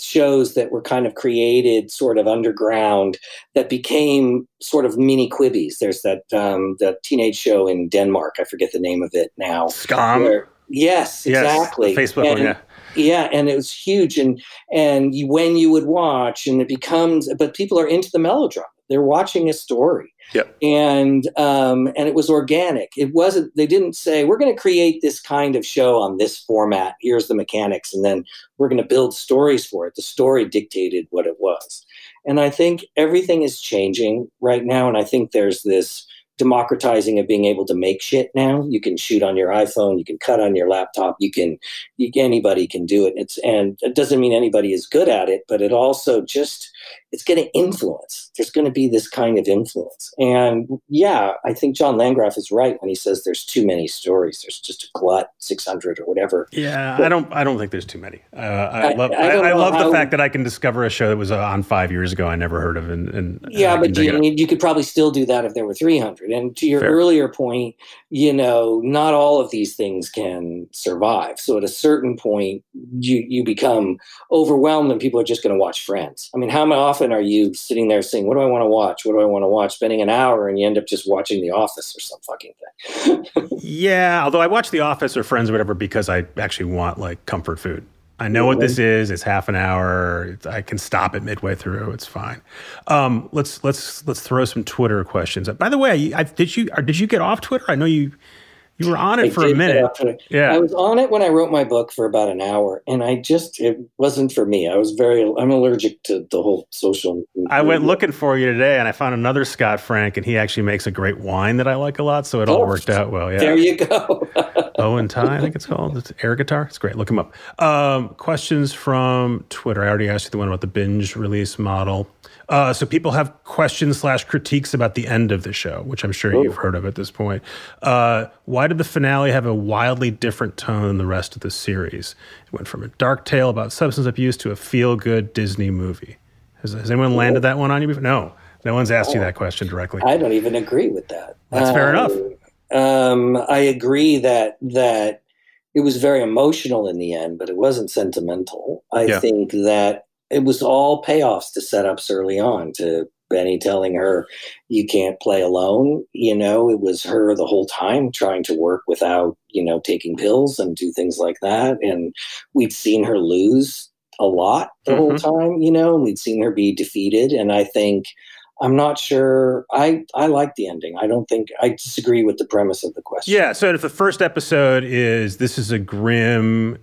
shows that were kind of created sort of underground that became sort of mini quibbies. There's that um, the teenage show in Denmark. I forget the name of it now. Skam. Where, yes, exactly. Facebook and, one, yeah. Yeah, and it was huge, and and you, when you would watch, and it becomes, but people are into the melodrama. They're watching a story, Yep. And um, and it was organic. It wasn't. They didn't say we're going to create this kind of show on this format. Here's the mechanics, and then we're going to build stories for it. The story dictated what it was. And I think everything is changing right now. And I think there's this democratizing of being able to make shit now. You can shoot on your iPhone, you can cut on your laptop, you can, you, anybody can do it. It's and it doesn't mean anybody is good at it, but it also just it's going to influence. There's going to be this kind of influence, and yeah, I think John Landgraf is right when he says there's too many stories. There's just a glut, six hundred or whatever. Yeah, but, I don't. I don't think there's too many. Uh, I, I, love. I, I love the fact that I can discover a show that was on five years ago I never heard of, and, and yeah, but you, you, could probably still do that if there were three hundred. And to your Fair. earlier point, you know, not all of these things can survive. So at a certain point, you you become overwhelmed, and people are just going to watch Friends. I mean, how often are you sitting there saying, "What do I want to watch? What do I want to watch?" Spending an hour, and you end up just watching The Office or some fucking thing. yeah, although I watch The Office or Friends or whatever because I actually want like comfort food. I know what this is. It's half an hour. I can stop it midway through. It's fine. Um, let's let's let's throw some Twitter questions. By the way, I, did you did you get off Twitter? I know you you were on it I for a minute. Yeah, I was on it when I wrote my book for about an hour, and I just it wasn't for me. I was very I'm allergic to the whole social. Media. I went looking for you today, and I found another Scott Frank, and he actually makes a great wine that I like a lot. So it all oh, worked out well. Yeah, there you go. Owen Ty, I think it's called. It's air guitar. It's great. Look him up. Um, questions from Twitter. I already asked you the one about the binge release model. Uh, so people have questions slash critiques about the end of the show, which I'm sure Ooh. you've heard of at this point. Uh, why did the finale have a wildly different tone than the rest of the series? It went from a dark tale about substance abuse to a feel-good Disney movie. Has, has anyone landed that one on you before? No, no one's asked oh, you that question directly. I don't even agree with that. That's um, fair enough. Um, I agree that that it was very emotional in the end, but it wasn't sentimental. I yeah. think that it was all payoffs to setups early on to Benny telling her you can't play alone. You know, it was her the whole time trying to work without, you know, taking pills and do things like that. And we'd seen her lose a lot the mm-hmm. whole time, you know, and we'd seen her be defeated. And I think I'm not sure. I I like the ending. I don't think I disagree with the premise of the question. Yeah. So if the first episode is this is a grim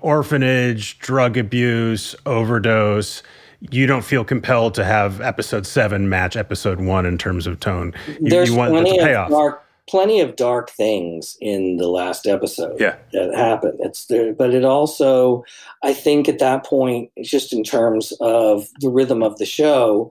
orphanage, drug abuse, overdose, you don't feel compelled to have episode seven match episode one in terms of tone. You, There's you want plenty payoff. Of dark, plenty of dark things in the last episode. Yeah. that happened. It's there, but it also, I think, at that point, just in terms of the rhythm of the show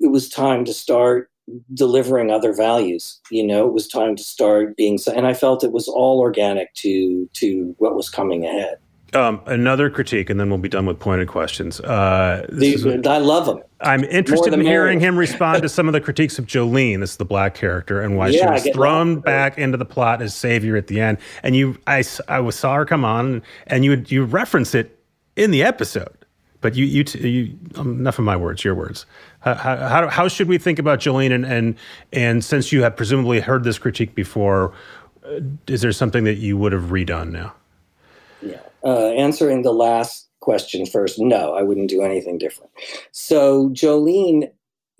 it was time to start delivering other values you know it was time to start being and i felt it was all organic to to what was coming ahead um, another critique, and then we'll be done with pointed questions. Uh, the, I love him. I'm interested in hearing him respond to some of the critiques of Jolene, this is the black character, and why yeah, she was thrown back into the plot as savior at the end. And you, I, I saw her come on, and you you reference it in the episode. But you, you, you um, enough of my words, your words. How, how, how should we think about Jolene? And, and, and since you have presumably heard this critique before, uh, is there something that you would have redone now? Yeah. Uh, answering the last question first, no, I wouldn't do anything different. So Jolene,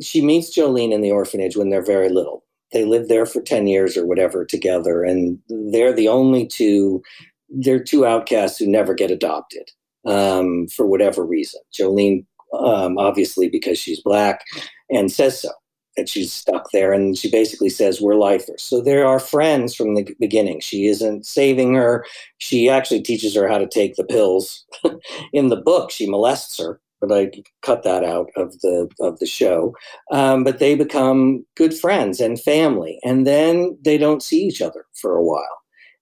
she meets Jolene in the orphanage when they're very little. They live there for 10 years or whatever together, and they're the only two, they're two outcasts who never get adopted um, for whatever reason. Jolene, um, obviously, because she's black, and says so that she's stuck there. And she basically says, We're lifers. So there are friends from the beginning. She isn't saving her. She actually teaches her how to take the pills. In the book, she molests her. But I cut that out of the of the show. Um, but they become good friends and family, and then they don't see each other for a while.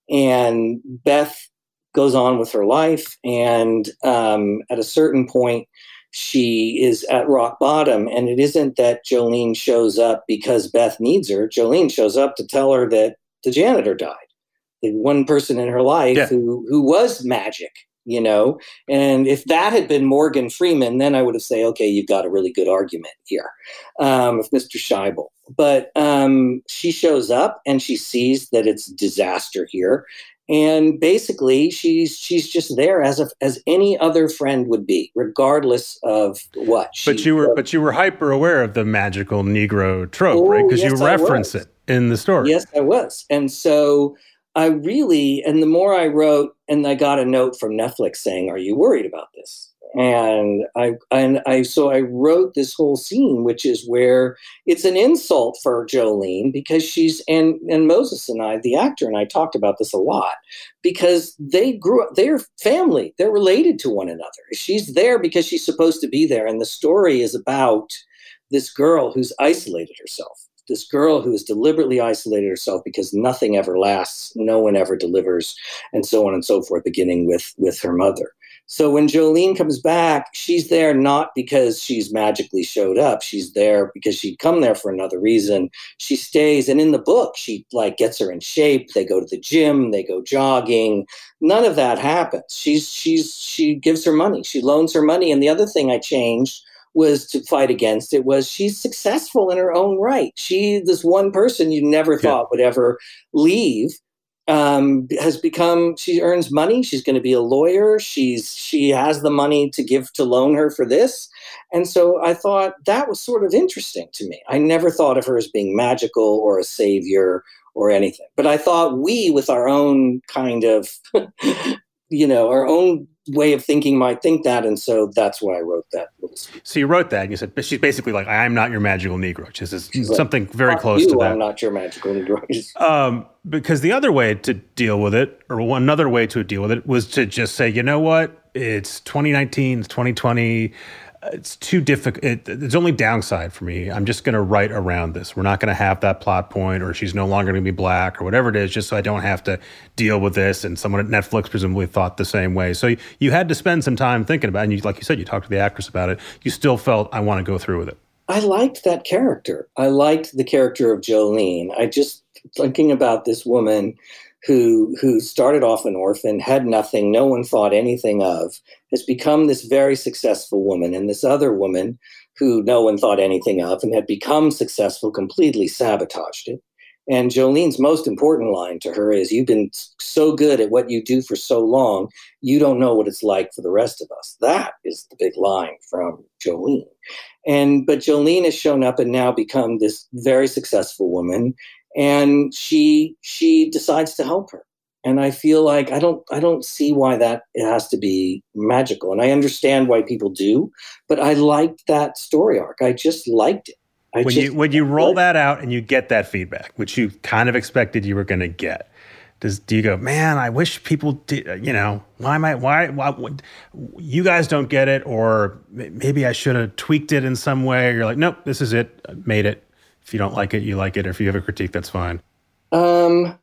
And Beth goes on with her life. And um, at a certain point, she is at rock bottom. And it isn't that Jolene shows up because Beth needs her. Jolene shows up to tell her that the janitor died, the one person in her life yeah. who, who was magic, you know. And if that had been Morgan Freeman, then I would have said, okay, you've got a really good argument here, um, if Mr. Shaibel. But um, she shows up and she sees that it's disaster here and basically she's she's just there as a, as any other friend would be regardless of what but you were but you were hyper aware of the magical negro trope oh, right because yes, you reference it in the story. Yes i was. And so i really and the more i wrote and i got a note from netflix saying are you worried about this and I and I so I wrote this whole scene, which is where it's an insult for Jolene because she's and and Moses and I, the actor and I, talked about this a lot because they grew up, they're family, they're related to one another. She's there because she's supposed to be there, and the story is about this girl who's isolated herself this girl who has deliberately isolated herself because nothing ever lasts, no one ever delivers, and so on and so forth, beginning with with her mother. So when Jolene comes back, she's there not because she's magically showed up. She's there because she'd come there for another reason. She stays, and in the book, she like gets her in shape. They go to the gym, they go jogging. None of that happens. She's she's she gives her money. She loans her money. And the other thing I changed was to fight against it was she's successful in her own right. She, this one person you never thought would ever leave, um, has become. She earns money. She's going to be a lawyer. She's she has the money to give to loan her for this, and so I thought that was sort of interesting to me. I never thought of her as being magical or a savior or anything, but I thought we, with our own kind of you know, our own way of thinking might think that, and so that's why I wrote that. So you wrote that, and you said she's basically like, "I'm not your magical Negro," which is something very close you, to that. I'm not your magical Negro. um, because the other way to deal with it, or one another way to deal with it, was to just say, you know what, it's 2019, it's 2020 it's too difficult. It, it's only downside for me. I'm just going to write around this. We're not going to have that plot point, or she's no longer going to be black, or whatever it is, just so I don't have to deal with this. And someone at Netflix presumably thought the same way. So you, you had to spend some time thinking about, it. and you, like you said, you talked to the actress about it. You still felt I want to go through with it. I liked that character. I liked the character of Jolene. I just thinking about this woman who who started off an orphan, had nothing, no one thought anything of, has become this very successful woman, and this other woman who no one thought anything of and had become successful completely sabotaged it. And Jolene's most important line to her is You've been so good at what you do for so long, you don't know what it's like for the rest of us. That is the big line from Jolene. And but Jolene has shown up and now become this very successful woman and she she decides to help her. And i feel like i don't i don't see why that it has to be magical. And i understand why people do but i liked that story arc. I just liked it. I when you when you roll that out and you get that feedback which you kind of expected you were going to get does do you go man i wish people did uh, you know why am i why, why would, you guys don't get it or maybe i should have tweaked it in some way you're like nope this is it I made it if you don't like it, you like it. Or if you have a critique, that's fine. Um,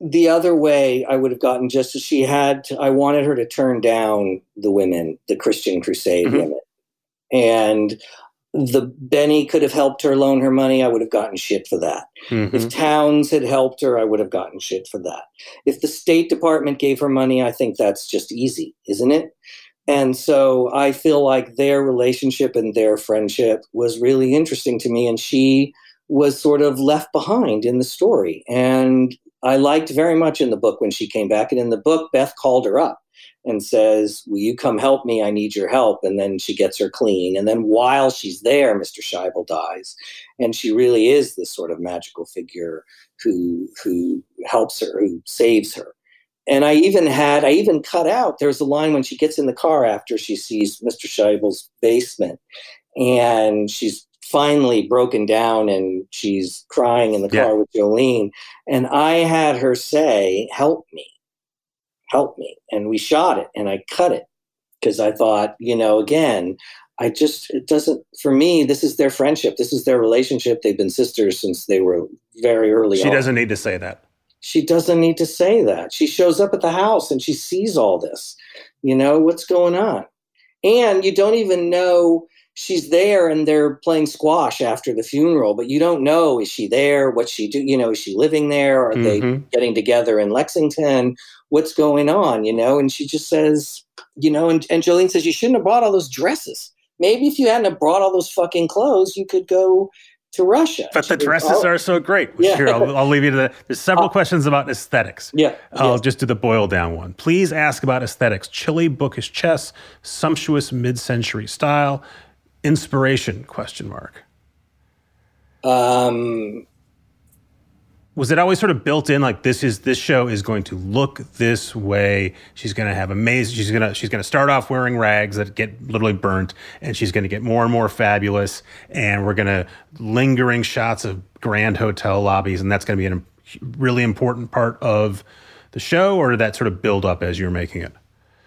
the other way I would have gotten just as she had, to, I wanted her to turn down the women, the Christian Crusade mm-hmm. women. And the Benny could have helped her loan her money, I would have gotten shit for that. Mm-hmm. If Townes had helped her, I would have gotten shit for that. If the State Department gave her money, I think that's just easy, isn't it? And so I feel like their relationship and their friendship was really interesting to me. And she was sort of left behind in the story. And I liked very much in the book when she came back. And in the book, Beth called her up and says, Will you come help me? I need your help. And then she gets her clean. And then while she's there, Mr. Shaibel dies. And she really is this sort of magical figure who who helps her, who saves her and I even had, I even cut out, there's a line when she gets in the car after she sees Mr. Shaibel's basement and she's finally broken down and she's crying in the car yeah. with Jolene. And I had her say, Help me, help me. And we shot it and I cut it because I thought, you know, again, I just, it doesn't, for me, this is their friendship. This is their relationship. They've been sisters since they were very early she on. doesn't need to say that she doesn't need to say that. She shows up at the house and she sees all this. You know, what's going on? And you don't even know she's there and they're playing squash after the funeral, but you don't know is she there? What's she do? You know, is she living there? Are mm-hmm. they getting together in Lexington? What's going on? You know, and she just says, you know, and, and Jolene says, you shouldn't have bought all those dresses. Maybe if you hadn't have brought all those fucking clothes, you could go to Russia. But the dresses are so great. Yeah. Here, I'll, I'll, leave you to that. There's several uh, questions about aesthetics. Yeah. I'll yes. just do the boil down one. Please ask about aesthetics. Chilly, bookish chess, sumptuous mid-century style, inspiration, question mark. Um, was it always sort of built in like this is this show is going to look this way. She's going to have amazing she's going to she's going to start off wearing rags that get literally burnt and she's going to get more and more fabulous and we're going to lingering shots of grand hotel lobbies and that's going to be a really important part of the show or did that sort of build up as you were making it?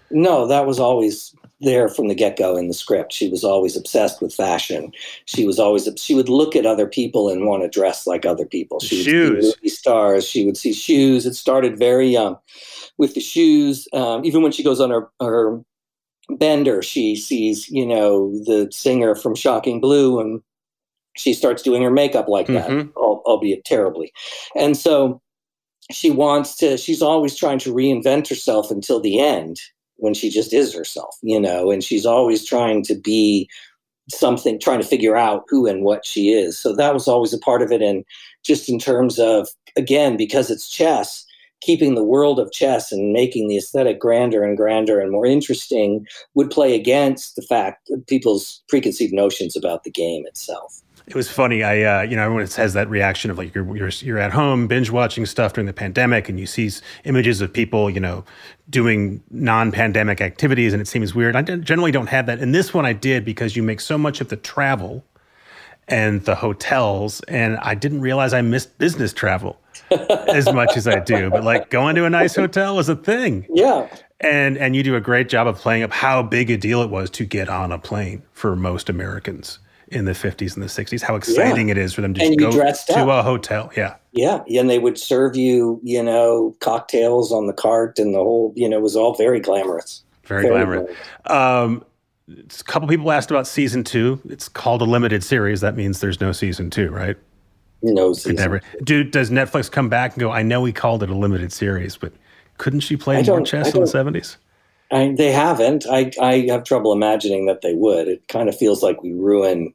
No that was always there from the get-go in the script. She was always obsessed with fashion. She was always she would look at other people and want to dress like other people. She shoes. would see stars. She would see shoes. It started very young. With the shoes um, even when she goes on her, her bender she sees you know the singer from shocking blue and she starts doing her makeup like that Mhm. al- albeit terribly. And so she wants to she's always trying to reinvent herself until the end when she just is herself, you know, and she's always trying to be something, trying to figure out who and what she is. So that was always a part of it. And just in terms of, again, because it's chess, keeping the world of chess and making the aesthetic grander and grander and more interesting would play against the fact people's preconceived notions about the game itself. It was funny. I, uh, you know, everyone has that reaction of like you're, you're you're at home binge watching stuff during the pandemic, and you see images of people, you know, doing non-pandemic activities, and it seems weird. I generally don't have that. And this one, I did because you make so much of the travel and the hotels, and I didn't realize I missed business travel as much as I do. But like going to a nice hotel is a thing. Yeah. And and you do a great job of playing up how big a deal it was to get on a plane for most Americans in the 50s and the 60s. How exciting it is for them to And go to up. a hotel. Yeah. Yeah, and they would serve you, you know, cocktails on the cart, and the whole, you know, it was all very glamorous. Very, glamorous. Um, it's a couple people asked about season two. It's called a limited series. That means there's no season two, right? No season. never. Do, does Netflix come back and go, I know we called it a limited series, but couldn't she play more chess in the 70s? I, they haven't. I, I have trouble imagining that they would. It kind of feels like we ruin,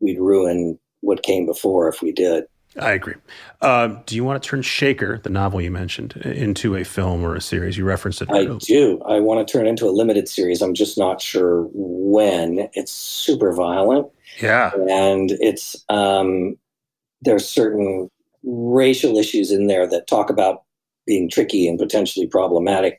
we'd ruin what came before if we did. I agree. Um, do you want to turn Shaker, the novel you mentioned, into a film or a series? You referenced it. I do. I want to turn it into a limited series. I'm just not sure when. It's super violent. Yeah. and it's um, there's certain racial issues in there that talk about being tricky and potentially problematic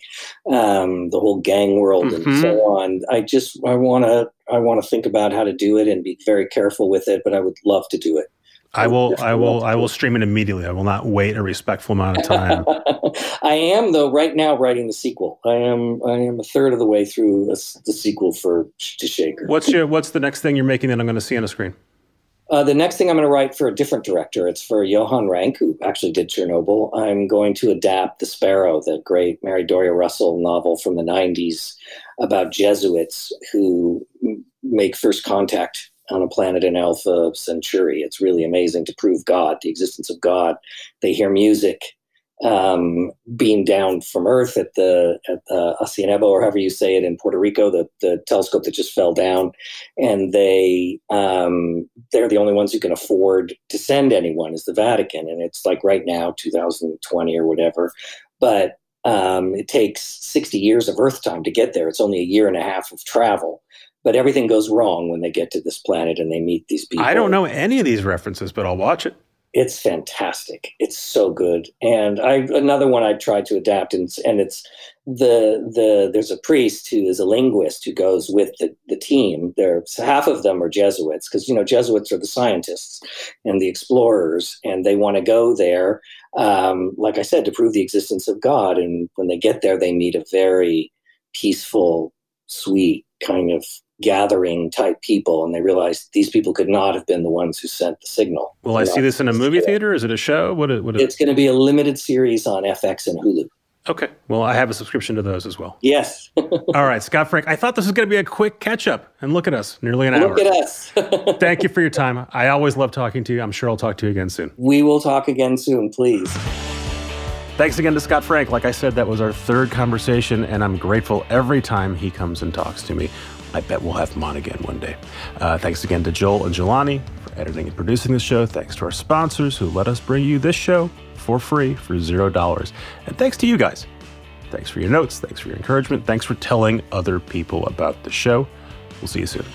um, the whole gang world Mhm. and so on i just i want to i want to think about how to do it and be very careful with it but i would love to do it I will. I will. I will stream it immediately. I will not wait a respectful amount of time. i am though right now writing the sequel i am i am a third of the way through a the sequel for to shaker what's your? What's the next thing you're making that I'm going to see on a screen? Uh, the next thing I'm going to write for a different director. It's for Johan Renck, who actually did Chernobyl. I'm going to adapt The Sparrow, the great Mary Doria Russell novel from the 90s about Jesuits who make first contact on a planet in Alpha Centauri. It's really amazing to prove God, the existence of God. They hear music um, beamed down from Earth at the at the Hacienda, or however you say it in Puerto Rico, the, the telescope that just fell down, and they um, they're the only ones who can afford to send anyone is the Vatican, and it's like right now, 2020 or whatever, but um, it takes 60 years of Earth time to get there. It's only a year and a half of travel. But everything goes wrong when they get to this planet and they meet these people. I don't know any of these references, but I'll watch it. It's fantastic. It's so good. And I another one I tried to adapt, and and it's the the there's a priest who is a linguist who goes with the, the team. There's half of them are Jesuits because you know Jesuits are the scientists and the explorers, and they want to go there, um, like I said, to prove the existence of God. And when they get there, they meet a very peaceful, sweet kind of gathering type people, and they realized these people could not have been the ones who sent the signal. Will I see this in a movie theater? Is it a show? What? It, what? It, it's going to be a limited series on FX and Hulu. okay. Well, I have a subscription to those as well. Yes. All right, Scott Frank. I thought this was going to be a quick catch up, and look at us, nearly an hour. Look at us. Thank you for your time. I always love talking to you. I'm sure I'll talk to you again soon. we will talk again soon, please. Thanks again to Scott Frank. Like I said, that was our third conversation, and I'm grateful every time he comes and talks to me. I bet we'll have him on again one day. Uh, thanks again to Joel and Jelani for editing and producing this show. Thanks to our sponsors who let us bring you this show for free for zero dollars. And thanks to you guys. Thanks for your notes. Thanks for your encouragement. Thanks for telling other people about the show. We'll see you soon.